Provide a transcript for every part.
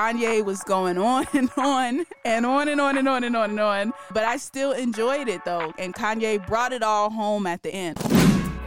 Kanye was going on and on and on and on and on and on and on. But I still enjoyed it though. And Kanye brought it all home at the end.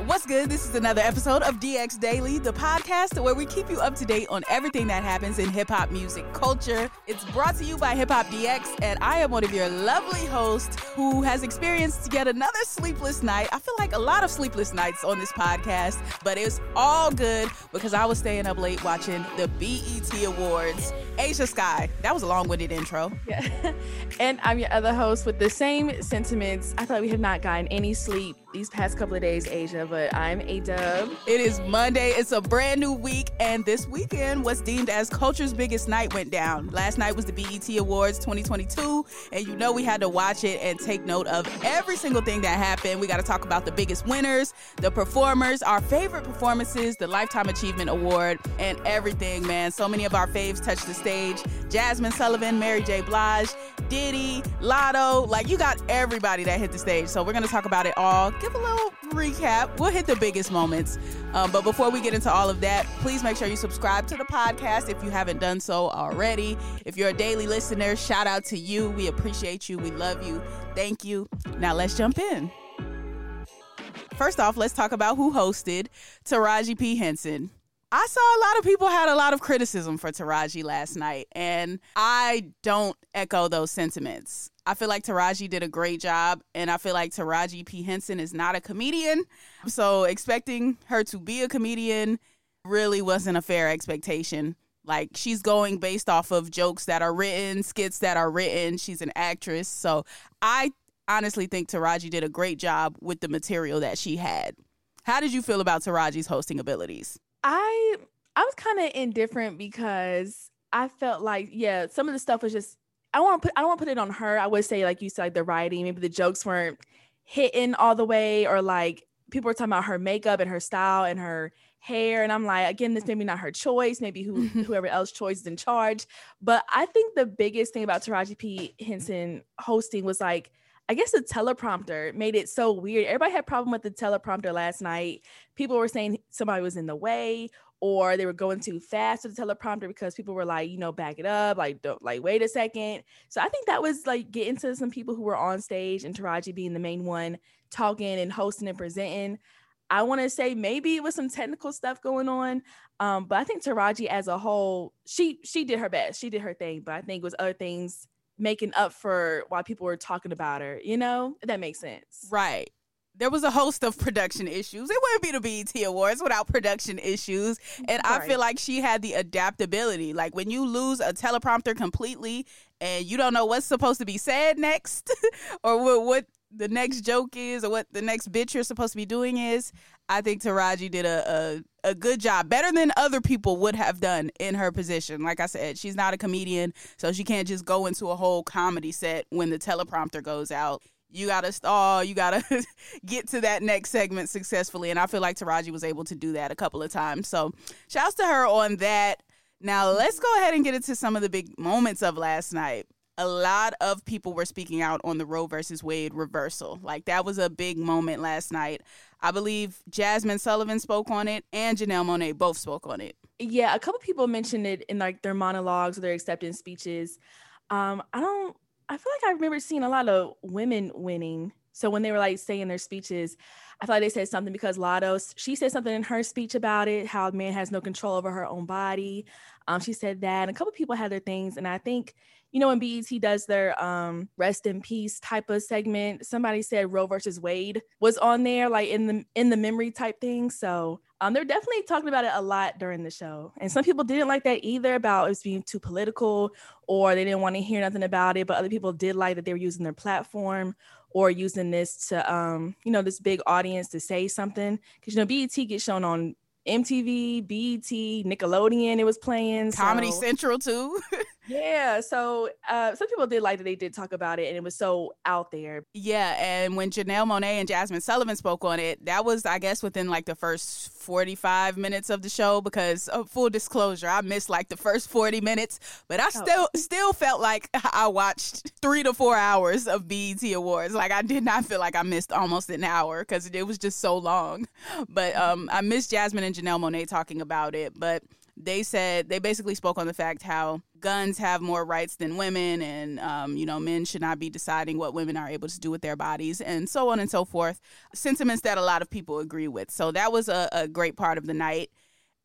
What's good? This is another episode of DX Daily, the podcast where we keep you up to date on everything that happens in hip hop music culture. It's brought to you by Hip Hop DX, and I am one of your lovely hosts who has experienced yet another sleepless night. I feel like a lot of sleepless nights on this podcast, but it's all good because I was staying up late watching the BET Awards. Ashia Skye, that was a long winded intro. Yeah. and I'm your other host with the same sentiments. I thought we have not gotten any sleep these past couple of days, Ashia, but I'm a dub. It is Monday. It's a brand new week, and this weekend was deemed as culture's biggest night went down. Last night was the BET Awards 2022, and you know we had to watch it and take note of every single thing that happened. We got to talk about the biggest winners, the performers, our favorite performances, the Lifetime Achievement Award, and everything, man. So many of our faves touched the stage. Jazmine Sullivan, Mary J. Blige, Diddy, Latto, like you got everybody that hit the stage. So we're going to talk about it all give a little recap. We'll hit the biggest moments. Um, but before we get into all of that, please make sure you subscribe to the podcast if you haven't done so already. If you're a daily listener, shout out to you. We appreciate you. We love you. Thank you. Now let's jump in. First off, let's talk about who hosted Taraji P. Henson. I saw a lot of people had a lot of criticism for Taraji last night, and I don't echo those sentiments. I feel like Taraji did a great job, and I feel like Taraji P. Henson is not a comedian. So expecting her to be a comedian really wasn't a fair expectation. Like she's going based off of jokes that are written, skits that are written. She's an actress. So I honestly think Taraji did a great job with the material that she had. How did you feel about Taraji's hosting abilities? I I was kind of indifferent because I felt like yeah, some of the stuff was just I want to put I don't want to put it on her. I would say like you said, like the writing, maybe the jokes weren't hitting all the way, or like people were talking about her makeup and her style and her hair, and I'm like, again, this maybe not her choice, maybe who whoever else choice is in charge. But I think the biggest thing about Taraji P Henson hosting was like. I guess the teleprompter made it so weird. Everybody had problem with the teleprompter last night. People were saying somebody was in the way or they were going too fast with the teleprompter because people were like, you know, back it up, like don't like wait a second. So I think that was like getting to some people who were on stage and Taraji being the main one talking and hosting and presenting. I want to say maybe it was some technical stuff going on, um, but I think Taraji as a whole, she she did her best, she did her thing. But I think it was other things making up for why people were talking about her. You know, if that makes sense, right? there was a host of production issues. It wouldn't be the BET Awards without production issues. And right. I feel like she had the adaptability. Like when you lose a teleprompter completely and you don't know what's supposed to be said next or what, what the next joke is or what the next bit you're supposed to be doing is, I think Taraji did a, a, a good job, better than other people would have done in her position. Like I said, she's not a comedian, so she can't just go into a whole comedy set when the teleprompter goes out you gotta stall, you gotta get to that next segment successfully. And I feel like Taraji was able to do that a couple of times. So shouts to her on that. Now let's go ahead and get into some of the big moments of last night. A lot of people were speaking out on the Roe versus Wade reversal. Like that was a big moment last night. I believe Jazmine Sullivan spoke on it and Janelle Monáe both spoke on it. Yeah, a couple people mentioned it in like their monologues or their acceptance speeches. Um, I don't I feel like I remember seeing a lot of women winning. So when they were like saying their speeches, I thought they said something because Latto, she said something in her speech about it, how man has no control over her own body. Um, she said that, and a couple people had their things, and I think, you know, when BET does their um, rest in peace type of segment, somebody said Roe versus Wade was on there, like in the in the memory type thing. So um, they're definitely talking about it a lot during the show, and some people didn't like that either about it being too political, or they didn't want to hear nothing about it. But other people did like that they were using their platform or using this to, um, you know, this big audience to say something. Because you know, BET gets shown on MTV, BET, Nickelodeon. It was playing Comedy so. Central too. Yeah. So uh, some people did like that they did talk about it and it was so out there. Yeah. And when Janelle Monáe and Jazmine Sullivan spoke on it, that was, I guess, within like the first 45 minutes of the show because uh, full disclosure, I missed like the first 40 minutes, but I oh. still still felt like I watched three to four hours of BET Awards. Like I did not feel like I missed almost an hour because it was just so long. But um, I missed Jazmine and Janelle Monáe talking about it. But they said they basically spoke on the fact how guns have more rights than women and um, you know men should not be deciding what women are able to do with their bodies and so on and so forth. Sentiments that a lot of people agree with. So that was a, a great part of the night.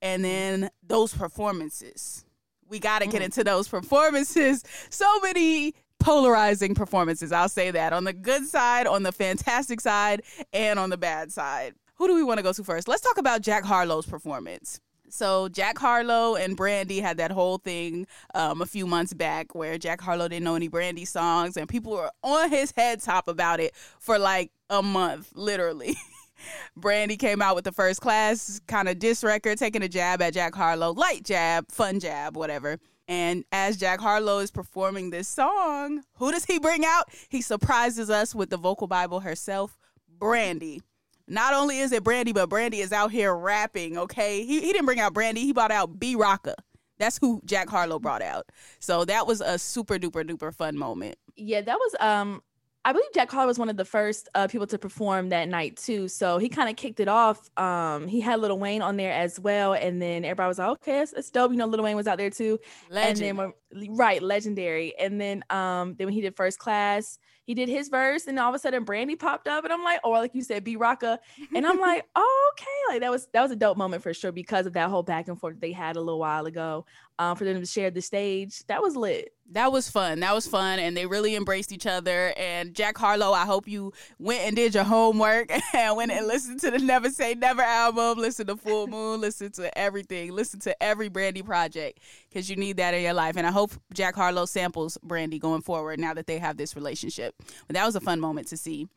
And then those performances. We got to get mm. into those performances. So many polarizing performances i'll say that on the good side on the fantastic side and on the bad side. Who do we want to go to first? Let's talk about jack harlow's performance so Jack Harlow and Brandy had that whole thing um, a few months back where Jack Harlow didn't know any Brandy songs, and people were on his head top about it for like a month, literally. Brandy came out with the first class kind of diss record, taking a jab at Jack Harlow, light jab, fun jab, whatever. And as Jack Harlow is performing this song, who does he bring out? He surprises us with the vocal Bible herself, Brandy. Not only is it Brandy, but Brandy is out here rapping. Okay, he he didn't bring out Brandy. He brought out B Rocka. That's who Jack Harlow brought out. So that was a super duper duper fun moment. Yeah, that was um I believe Jack Harlow was one of the first uh, people to perform that night too. So he kind of kicked it off. Um, he had Lil Wayne on there as well, and then everybody was like, "Okay, it's, it's dope." You know, Lil Wayne was out there too. Legend. And then, right, legendary. And then, um, then when he did First Class, he did his verse, and all of a sudden Brandy popped up, and I'm like, or like you said, B Rocka, and I'm like, oh, okay, like that was that was a dope moment for sure because of that whole back and forth they had a little while ago. Um, for them to share the stage, that was lit. That was fun. That was fun, and they really embraced each other. And Jack Harlow, I hope you went and did your homework and went and listened to the Never Say Never album, listen to Full Moon, listen to everything, listen to every Brandy project because you need that in your life. And I hope Jack Harlow samples Brandy going forward now that they have this relationship. But that was a fun moment to see.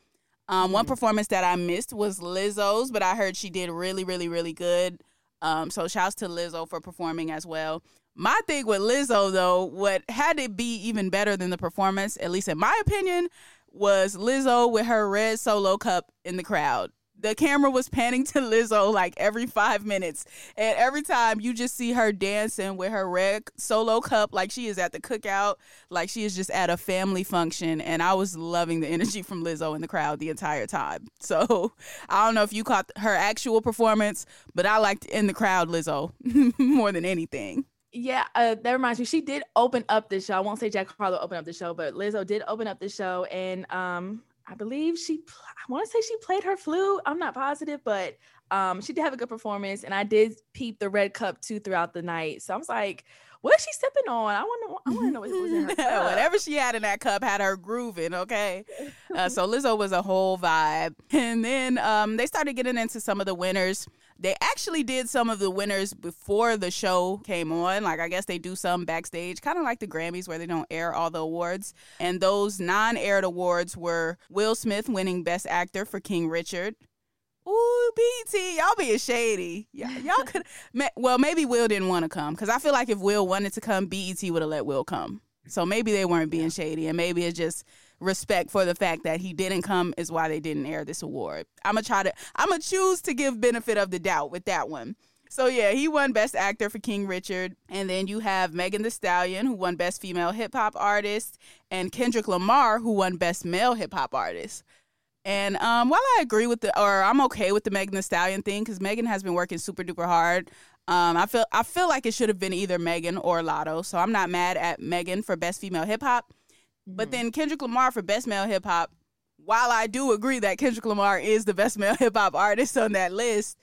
Um. One performance that I missed was Lizzo's, but I heard she did really, really, really good. Um, so shouts to Lizzo for performing as well. My thing with Lizzo though, what had it be even better than the performance, at least in my opinion, was Lizzo with her red solo cup in the crowd the camera was panning to Lizzo like every five minutes. And every time you just see her dancing with her red solo cup, like she is at the cookout, like she is just at a family function. And I was loving the energy from Lizzo in the crowd the entire time. So I don't know if you caught her actual performance, but I liked in the crowd Lizzo more than anything. Yeah, uh, that reminds me. She did open up the show. I won't say Jack Harlow opened up the show, but Lizzo did open up the show, and um, I believe she, I want to say she played her flute. I'm not positive, but um, she did have a good performance, and I did peep the red cup too throughout the night. So I was like, what is she sipping on? I want to, I want to know what was in her cup. Whatever she had in that cup had her grooving. Okay, uh, so Lizzo was a whole vibe, and then um, they started getting into some of the winners. They actually did some of the winners before the show came on. Like, I guess they do some backstage, kind of like the Grammys where they don't air all the awards. And those non aired awards were Will Smith winning Best Actor for King Richard. Ooh, BT, y'all being shady. Yeah, y'all could. well, maybe Will didn't want to come because I feel like if Will wanted to come, BET would have let Will come. So maybe they weren't being shady, and maybe it's just respect for the fact that he didn't come is why they didn't air this award. I'm gonna try to I'm gonna choose to give benefit of the doubt with that one. So yeah, he won Best Actor for King Richard, and then you have Megan Thee Stallion who won Best Female Hip Hop Artist, and Kendrick Lamar who won Best Male Hip Hop Artist. And um, while I agree with the, or I'm okay with the Megan Thee Stallion thing, because Megan has been working super duper hard. Um, I feel I feel like it should have been either Megan or Latto, so I'm not mad at Megan for Best Female Hip Hop. Mm-hmm. But then Kendrick Lamar for Best Male Hip Hop, while I do agree that Kendrick Lamar is the best male hip hop artist on that list,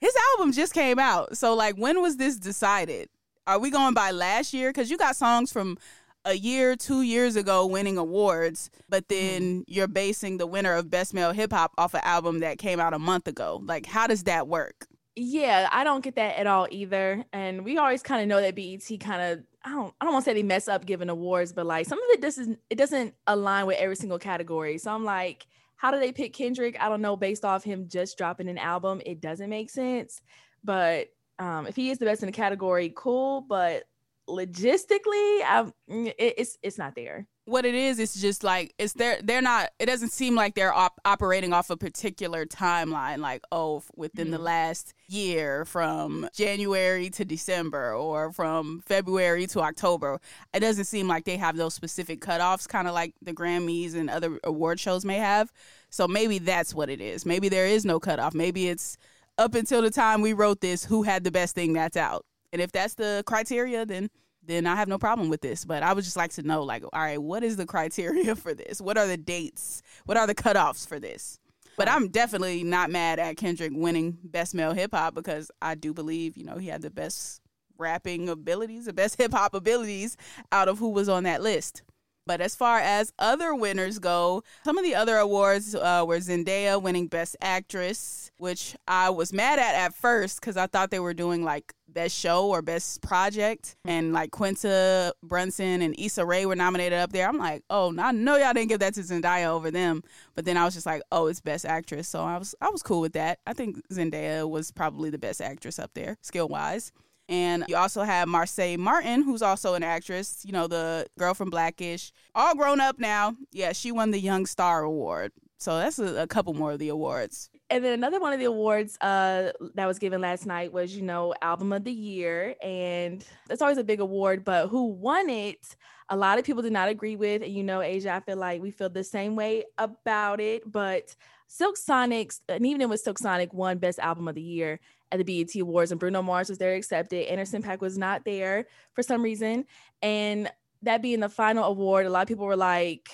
his album just came out. So, like, when was this decided? Are we going by last year? Because you got songs from a year, two years ago winning awards, but then mm-hmm. you're basing the winner of Best Male Hip Hop off an album that came out a month ago. Like, how does that work? Yeah, I don't get that at all either. And we always kind of know that BET kind of I don't I don't want to say they mess up giving awards, but like some of it doesn't it doesn't align with every single category. So I'm like, how do they pick Kendrick? I don't know, based off him just dropping an album, it doesn't make sense. But um, if he is the best in the category, cool. But logistically, I'm, mm, it, it's it's not there what it is it's just like it's they're they're not it doesn't seem like they're op- operating off a particular timeline like oh within mm-hmm. the last year from January to December or from February to October. It doesn't seem like they have those specific cutoffs kind of like the Grammys and other award shows may have. So maybe that's what it is. Maybe there is no cutoff. Maybe it's up until the time we wrote this who had the best thing that's out. And if that's the criteria then then I have no problem with this. But I would just like to know, like, all right, what is the criteria for this? What are the dates? What are the cutoffs for this? But I'm definitely not mad at Kendrick winning Best Male Hip Hop because I do believe, you know, he had the best rapping abilities, the best hip hop abilities out of who was on that list. But as far as other winners go, some of the other awards uh, were Zendaya winning Best Actress, which I was mad at at first because I thought they were doing like Best Show or Best Project, and like Quinta Brunson and Issa Rae were nominated up there. I'm like, oh, I know y'all didn't give that to Zendaya over them, but then I was just like, oh, it's Best Actress, so I was I was cool with that. I think Zendaya was probably the best actress up there, skill wise. And you also have Marsai Martin, who's also an actress, you know, the girl from Blackish, all grown up now. Yeah, she won the Young Star Award. So that's a, a couple more of the awards. And then another one of the awards uh, that was given last night was, you know, Album of the Year. And that's always a big award, but who won it, a lot of people did not agree with. And, you know, Ashia, I feel like we feel the same way about it. But Silk Sonic's, and even it was Silk Sonic, won Best Album of the Year at the BET Awards, and Bruno Mars was there accepted. Anderson .Paak was not there for some reason, and that being the final award, a lot of people were like,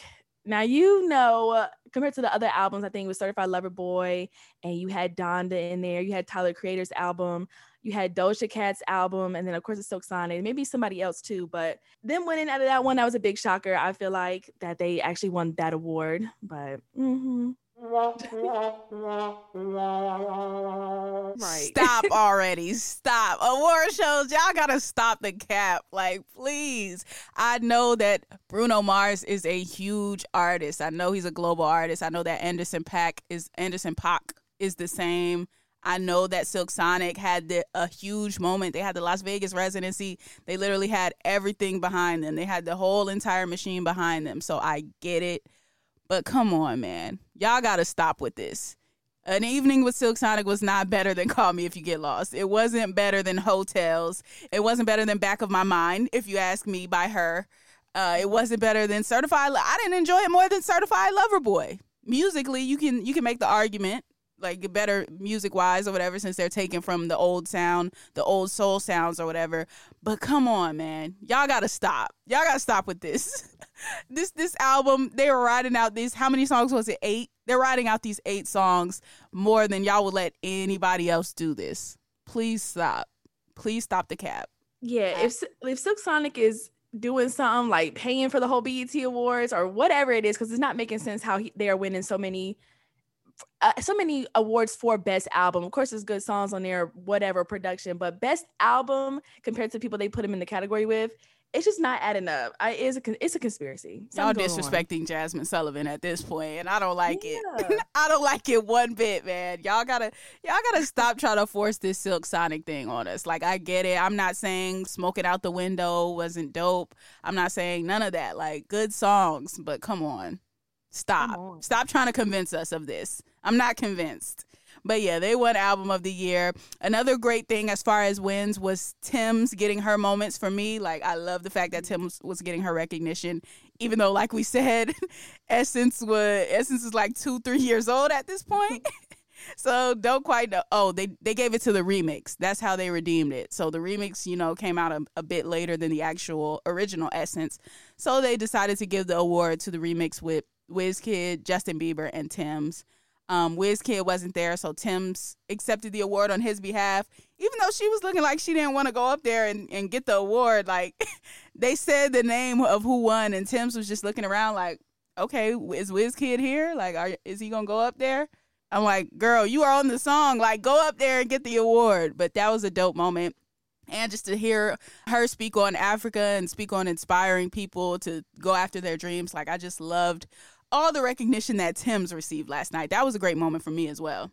"Now you know." Compared to the other albums, I think it was Certified Lover Boy, and you had Donda in there. You had Tyler Creator's album. You had Doja Cat's album, and then of course the Silk Sonic, maybe somebody else too. But them winning out of that one, that was a big shocker. I feel like that they actually won that award. But mm-hmm right. Stop already. Stop. Award shows, y'all gotta stop the cap. Like, please. I know that Bruno Mars is a huge artist. I know he's a global artist. I know that Anderson .Paak is Anderson .Paak is the same. I know that Silk Sonic had the, a huge moment. They had the Las Vegas residency. They literally had everything behind them. They had the whole entire machine behind them. So I get it. But come on, man. Y'all got to stop with this. An evening with Silk Sonic was not better than Call Me If You Get Lost. It wasn't better than Heaux Tales. It wasn't better than Back of My Mind, if you ask me, by her. Uh, it wasn't better than Certified. I didn't enjoy it more than Certified Lover Boy. Musically, you can you can make the argument like better music wise or whatever since they're taken from the old sound, the old soul sounds or whatever. But come on, man. Y'all got to stop. Y'all got to stop with this. this this album, they were writing out these how many songs was it? 8. They're writing out these 8 songs more than y'all would let anybody else do this. Please stop. Please stop the cap. Yeah, if if Silk Sonic is doing something like paying for the whole BET awards or whatever it is because it's not making sense how he, they are winning so many uh, so many awards for best album. Of course, there's good songs on there, whatever production, but best album compared to people they put him in the category with, it's just not adding up. I it's a it's a conspiracy. Y'all disrespecting on. Jazmine Sullivan at this point, and I don't like yeah. it. I don't like it one bit, man. Y'all gotta y'all gotta stop trying to force this Silk Sonic thing on us. Like I get it. I'm not saying smoking out the window wasn't dope. I'm not saying none of that. Like good songs, but come on. Stop. Stop trying to convince us of this. I'm not convinced. But yeah, they won album of the year. Another great thing as far as wins was Tems getting her moments for me. Like I love the fact that Tems was getting her recognition, even though, like we said, Essence was Essence is like two, three years old at this point. so don't quite know. Oh, they they gave it to the remix. That's how they redeemed it. So the remix, you know, came out a, a bit later than the actual original Essence. So they decided to give the award to the remix with Wizkid, Justin Bieber, and Tems. Um, Wizkid wasn't there, so Tems accepted the award on his behalf. Even though she was looking like she didn't want to go up there and, and get the award, like they said the name of who won, and Tems was just looking around like, okay, is Wizkid here? Like, are, is he gonna go up there? I'm like, girl, you are on the song. Like, go up there and get the award. But that was a dope moment. And just to hear her speak on Africa and speak on inspiring people to go after their dreams, like I just loved all the recognition that Tems received last night. That was a great moment for me as well.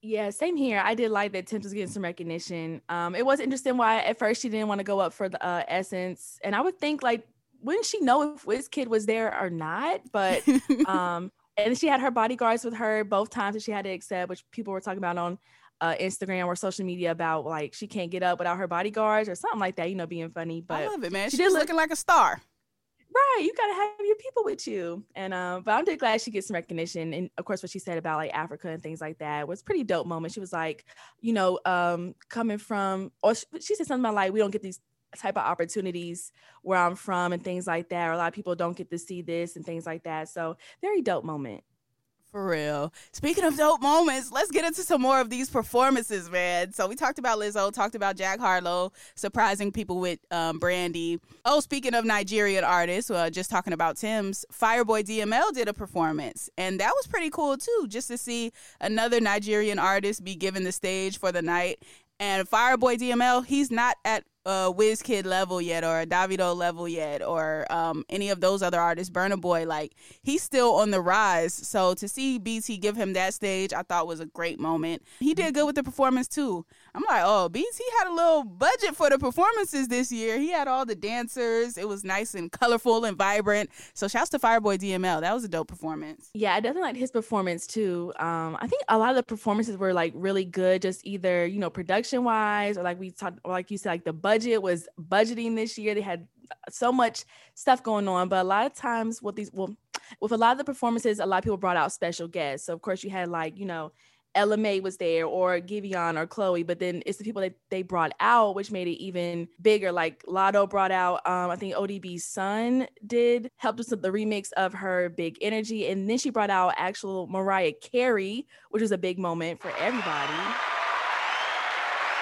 Yeah, same here. I did like that Tems was getting some recognition. Um, it was interesting why at first she didn't want to go up for the uh, Essence, and I would think like, wouldn't she know if Wizkid was there or not? But um, and she had her bodyguards with her both times that she had to accept, which people were talking about on uh, Instagram or social media about like she can't get up without her bodyguards or something like that. You know, being funny. But I love it, man. she was look- looking like a star. Right, you gotta have your people with you. And um, but I'm just glad she gets some recognition. And of course, what she said about like Africa and things like that was pretty dope moment. She was like, you know, um, coming from or she, she said something about like we don't get these type of opportunities where I'm from and things like that. Or a lot of people don't get to see this and things like that. So very dope moment. For real. Speaking of dope moments, let's get into some more of these performances, man. So we talked about Lizzo, talked about Jack Harlow surprising people with um, Brandy. Oh, speaking of Nigerian artists, uh, just talking about Tems, Fireboy DML did a performance, and that was pretty cool too, just to see another Nigerian artist be given the stage for the night. And Fireboy DML, he's not at uh, Wizkid level yet, or a Davido level yet, or um, any of those other artists. Burna Boy, like he's still on the rise. So to see BT give him that stage, I thought was a great moment. He did good with the performance too. I'm like, oh, BT had a little budget for the performances this year. He had all the dancers. It was nice and colorful and vibrant. So shouts to Fireboy DML. That was a dope performance. Yeah, I definitely liked his performance too. Um, I think a lot of the performances were like really good, just either you know production wise or like we talked, like you said, like the budget was budgeting this year. They had so much stuff going on, but a lot of times with these, well, with a lot of the performances, a lot of people brought out special guests. So of course you had like you know. Ella Mai was there, or Giveon, or Chloe, but then it's the people that they brought out, which made it even bigger. Like Latto brought out, um, I think ODB's son did helped us with the remix of her Big Energy, and then she brought out actual Mariah Carey, which was a big moment for everybody.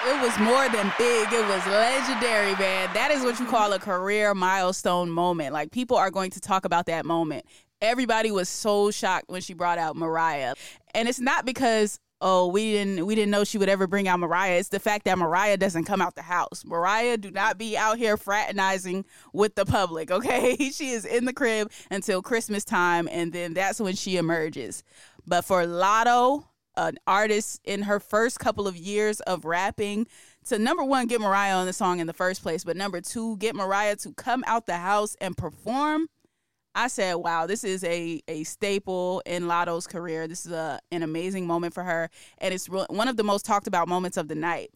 It was more than big. It was legendary, man. That is what you call a career milestone moment. Like people are going to talk about that moment. Everybody was so shocked when she brought out Mariah. And it's not because oh, we didn't we didn't know she would ever bring out Mariah. It's the fact that Mariah doesn't come out the house. Mariah do not be out here fraternizing with the public, okay? she is in the crib until Christmas time and then that's when she emerges. But for Latto, an artist in her first couple of years of rapping to number one get mariah on the song in the first place but number two get mariah to come out the house and perform i said wow this is a, a staple in Latto's career this is a, an amazing moment for her and it's re- one of the most talked about moments of the night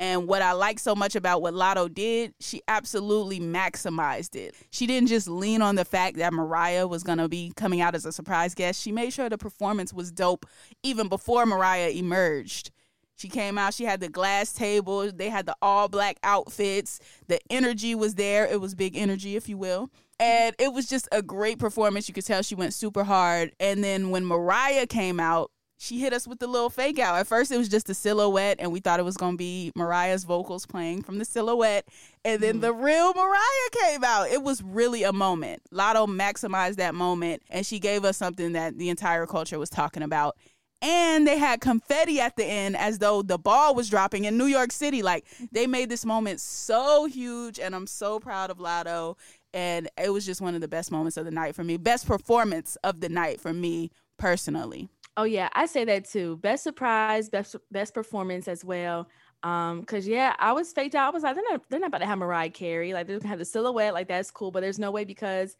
and what I like so much about what Latto did, she absolutely maximized it. She didn't just lean on the fact that Mariah was going to be coming out as a surprise guest. She made sure the performance was dope even before Mariah emerged. She came out, she had the glass table, they had the all black outfits, the energy was there. It was big energy, if you will. And it was just a great performance. You could tell she went super hard. And then when Mariah came out, she hit us with the little fake out. At first, it was just a silhouette, and we thought it was going to be Mariah's vocals playing from the silhouette. And then mm-hmm. the real Mariah came out. It was really a moment. Latto maximized that moment, and she gave us something that the entire culture was talking about. And they had confetti at the end as though the ball was dropping in New York City. Like they made this moment so huge, and I'm so proud of Latto. And it was just one of the best moments of the night for me. Best performance of the night for me personally. Oh yeah, I say that too. Best surprise, best best performance as well. Um, cause yeah, I was faked out. I was like, they're not they're not about to have Mariah Carey. Like they're gonna have the silhouette, like that's cool, but there's no way because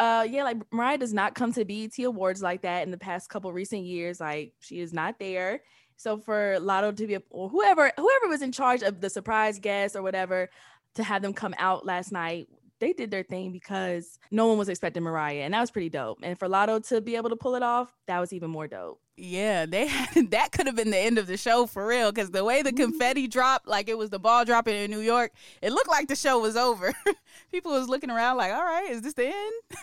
uh yeah, like Mariah does not come to BET Awards like that in the past couple recent years. Like she is not there. So for Latto to be a, or whoever whoever was in charge of the surprise guest or whatever to have them come out last night, they did their thing because no one was expecting Mariah, and that was pretty dope. And for Latto to be able to pull it off, that was even more dope. Yeah, they had, that could have been the end of the show for real because the way the mm-hmm. confetti dropped, like it was the ball dropping in New York, it looked like the show was over. People was looking around like, all right, is this the end?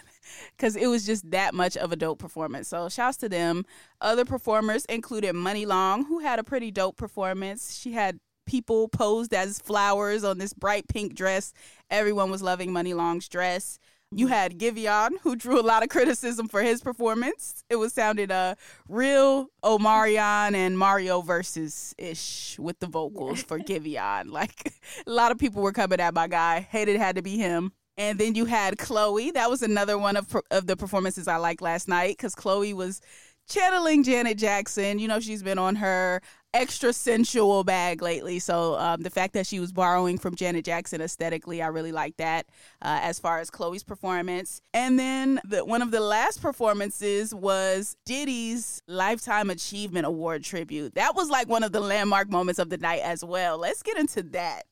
Because it was just that much of a dope performance. So shouts to them. Other performers included Muni Long, who had a pretty dope performance. She had people posed as flowers on this bright pink dress. Everyone was loving Muni Long's dress. You had Giveon, who drew a lot of criticism for his performance. It was sounded uh real Omarion and Mario versus ish with the vocals for Giveon. Like a lot of people were coming at my guy. Hated it had to be him. And then you had Chloe. That was another one of of the performances I liked last night because Chloe was channeling Janet Jackson. You know, she's been on her extra sensual bag lately. So um, the fact that she was borrowing from Janet Jackson aesthetically, I really like that. Uh, as far as Chloe's performance, and then the, one of the last performances was Diddy's Lifetime Achievement Award tribute. That was like one of the landmark moments of the night as well. Let's get into that.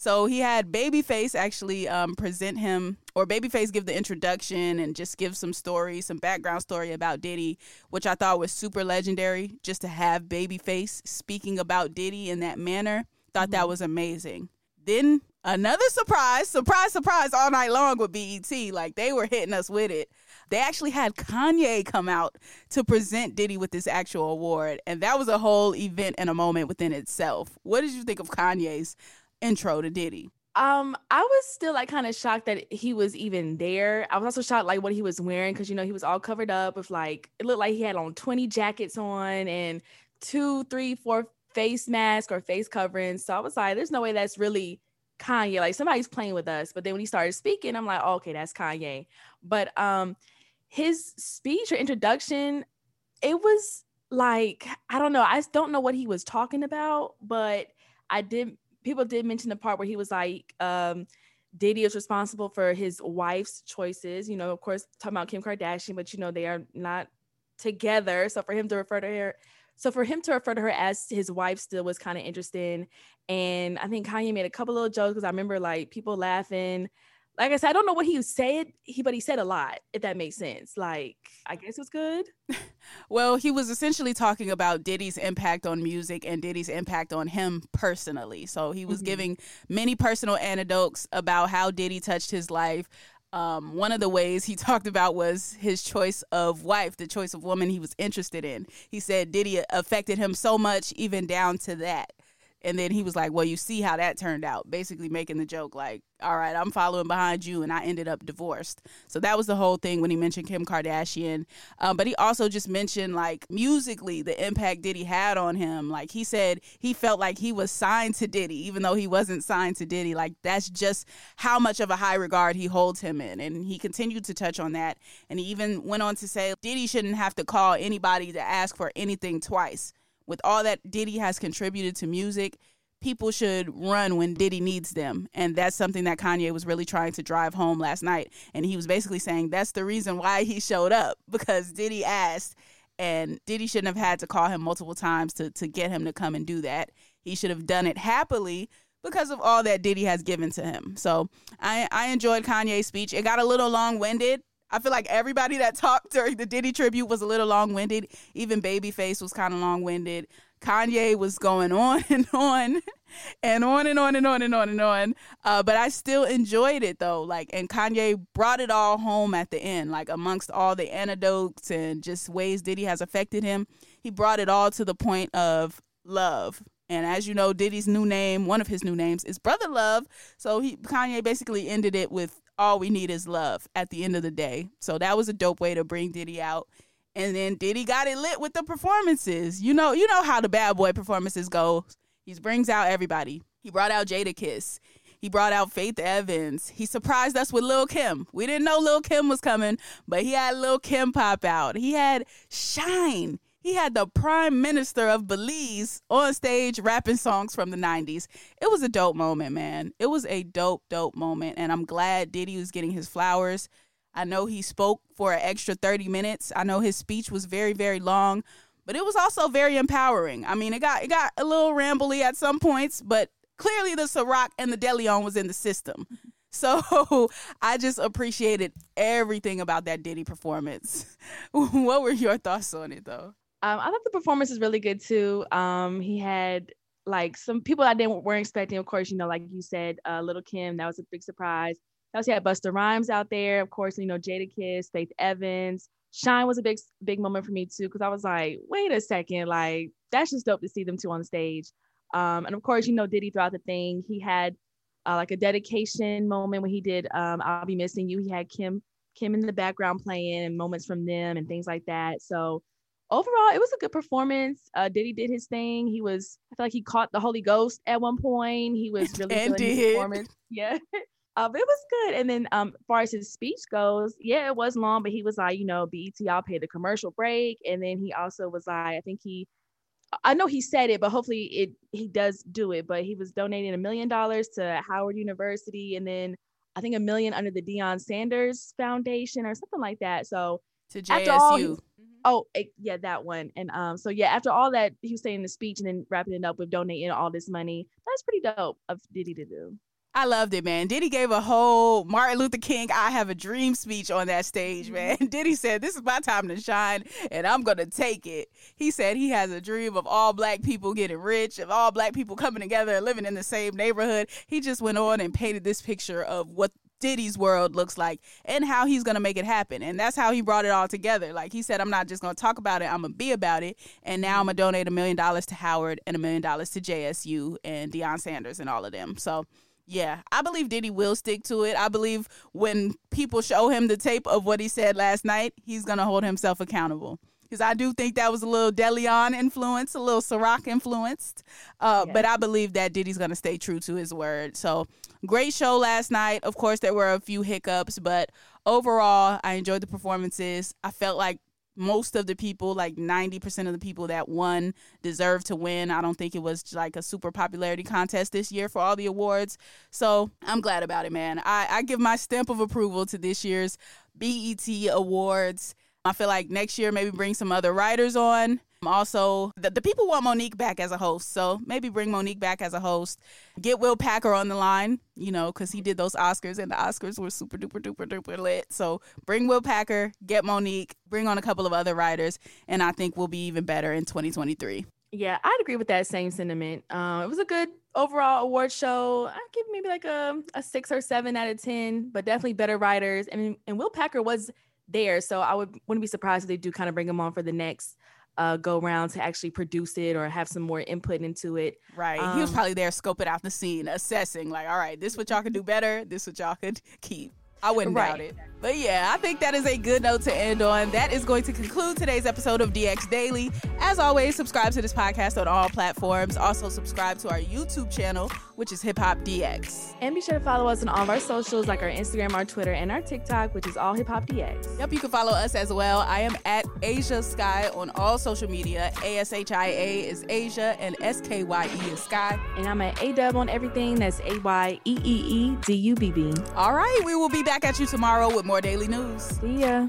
So he had Babyface actually um, present him, or Babyface give the introduction and just give some story, some background story about Diddy, which I thought was super legendary. Just to have Babyface speaking about Diddy in that manner, thought mm-hmm. that was amazing. Then another surprise, surprise, surprise, all night long with BET. Like they were hitting us with it. They actually had Kanye come out to present Diddy with this actual award, and that was a whole event and a moment within itself. What did you think of Kanye's intro to Diddy? Um, I was still like kind of shocked that he was even there. I was also shocked like what he was wearing because you know he was all covered up with like it looked like he had on 20 jackets on and two, three, four face masks or face coverings. So I was like, there's no way that's really Kanye. Like somebody's playing with us. But then when he started speaking, I'm like, oh, okay, that's Kanye. But um his speech or introduction, it was like, I don't know. I don't know what he was talking about, but I did people did mention the part where he was like, um, Diddy is responsible for his wife's choices. You know, of course, talking about Kim Kardashian, but you know they are not together. So for him to refer to her, so for him to refer to her as his wife still was kind of interesting. And I think Kanye made a couple little jokes because I remember like people laughing like I said, I don't know what he said, he but he said a lot, if that makes sense. Like, I guess it was good. well, he was essentially talking about Diddy's impact on music and Diddy's impact on him personally. So he was mm-hmm. giving many personal anecdotes about how Diddy touched his life. Um, one of the ways he talked about was his choice of wife, the choice of woman he was interested in. He said Diddy affected him so much, even down to that. And then he was like, Well, you see how that turned out. Basically, making the joke, like, All right, I'm following behind you. And I ended up divorced. So that was the whole thing when he mentioned Kim Kardashian. Um, but he also just mentioned, like, musically, the impact Diddy had on him. Like, he said he felt like he was signed to Diddy, even though he wasn't signed to Diddy. Like, that's just how much of a high regard he holds him in. And he continued to touch on that. And he even went on to say Diddy shouldn't have to call anybody to ask for anything twice with all that Diddy has contributed to music, people should run when Diddy needs them. And that's something that Kanye was really trying to drive home last night. And he was basically saying that's the reason why he showed up because Diddy asked and Diddy shouldn't have had to call him multiple times to, to get him to come and do that. He should have done it happily because of all that Diddy has given to him. So I, I enjoyed Kanye's speech. It got a little long winded. I feel like everybody that talked during the Diddy tribute was a little long winded. Even Babyface was kind of long winded. Kanye was going on and on and on and on and on and on and on. Uh, but I still enjoyed it though. Like, and Kanye brought it all home at the end, like amongst all the anecdotes and just ways Diddy has affected him. He brought it all to the point of love. And as you know, Diddy's new name, one of his new names, is Brother Love. So he Kanye basically ended it with all we need is love at the end of the day. So that was a dope way to bring Diddy out. And then Diddy got it lit with the performances. You know, you know how the bad boy performances go. He brings out everybody. He brought out Jadakiss. He brought out Faith Evans. He surprised us with Lil Kim. We didn't know Lil Kim was coming, but he had Lil Kim pop out. He had Shyne. He had the prime minister of Belize on stage rapping songs from the 90s. It was a dope moment, man. It was a dope, dope moment. And I'm glad Diddy was getting his flowers. I know he spoke for an extra 30 minutes. I know his speech was very, very long, but it was also very empowering. I mean, it got it got a little rambly at some points, but clearly the Ciroc and the DeLeon was in the system. So I just appreciated everything about that Diddy performance. what were your thoughts on it though? Um, I thought the performance was really good too. Um, he had like some people I didn't weren't expecting. Of course, you know, like you said, uh, Little Kim, that was a big surprise. He also had Busta Rhymes out there, of course, you know, Jadakiss, Faith Evans. Shyne was a big, big moment for me too, because I was like, wait a second, like that's just dope to see them two on stage. Um, and of course, you know, Diddy throughout the thing, he had uh, like a dedication moment when he did um, "I'll Be Missing You." He had Kim, Kim in the background playing and moments from them and things like that. So overall, it was a good performance. Uh, Diddy did his thing. He was, I feel like he caught the Holy Ghost at one point. He was really and did. performance. Yeah. Uh, but it was good. And then um, as far as his speech goes, yeah, it was long, but he was like, you know, BET, I'll pay the commercial break. And then he also was like, I think he, I know he said it, but hopefully it he does do it. But he was donating a million dollars to Howard University, and then I think a million under the Deion Sanders Foundation or something like that. So to JSU. All. Oh it, yeah, that one. And um, so yeah, after all that, he was saying the speech and then wrapping it up with donating all this money. That's pretty dope of Diddy to do. I loved it, man. Diddy gave a whole Martin Luther King I have a dream speech on that stage, mm-hmm. man. Diddy said, This is my time to shine and I'm gonna take it. He said he has a dream of all black people getting rich, of all black people coming together and living in the same neighborhood. He just went on and painted this picture of what Diddy's world looks like and how he's going to make it happen. And that's how he brought it all together. Like he said, I'm not just going to talk about it, I'm going to be about it. And now I'm going to donate a million dollars to Howard and a million dollars to JSU and Deion Sanders and all of them. So yeah, I believe Diddy will stick to it. I believe when people show him the tape of what he said last night, he's going to hold himself accountable. Because I do think that was a little DeLeon influence, a little Ciroc influenced. Uh, But I believe that Diddy's going to stay true to his word. So great show last night. Of course, there were a few hiccups, but overall, I enjoyed the performances. I felt like most of the people, like 90% of the people that won, deserved to win. I don't think it was like a super popularity contest this year for all the awards. So I'm glad about it, man. I, I give my stamp of approval to this year's BET Awards. I feel like next year maybe bring some other writers on. Also, the, the people want Mo'Nique back as a host, so maybe bring Mo'Nique back as a host. Get Will Packer on the line, you know, because he did those Oscars and the Oscars were super duper duper duper lit. So bring Will Packer, get Mo'Nique, bring on a couple of other writers, and I think we'll be even better in 2023. Yeah, I'd agree with that same sentiment. Um, it was a good overall award show. I'd give maybe like a, a six or seven out of ten, but definitely better writers. And and Will Packer was there, so I would wouldn't be surprised if they do kind of bring him on for the next uh, go around to actually produce it or have some more input into it. Right. Um, he was um, probably there scoping out the scene, assessing like, all right, this what y'all can do better. This what y'all could keep. I wouldn't right. doubt it. But yeah, I think that is a good note to end on. That is going to conclude today's episode of DX Daily. As always, subscribe to this podcast on all platforms. Also, subscribe to our YouTube channel, which is Hip Hop DX. And be sure to follow us on all of our socials, like our Instagram, our Twitter, and our TikTok, which is all Hip Hop DX. Yep, you can follow us as well. I am at Ashia Skye on all social media. A S H I A is Ashia, and S K Y E is Skye. And I'm at A Dub on everything. That's A Y E E E D U B B. All right, we will be back at you tomorrow with more daily news. See ya.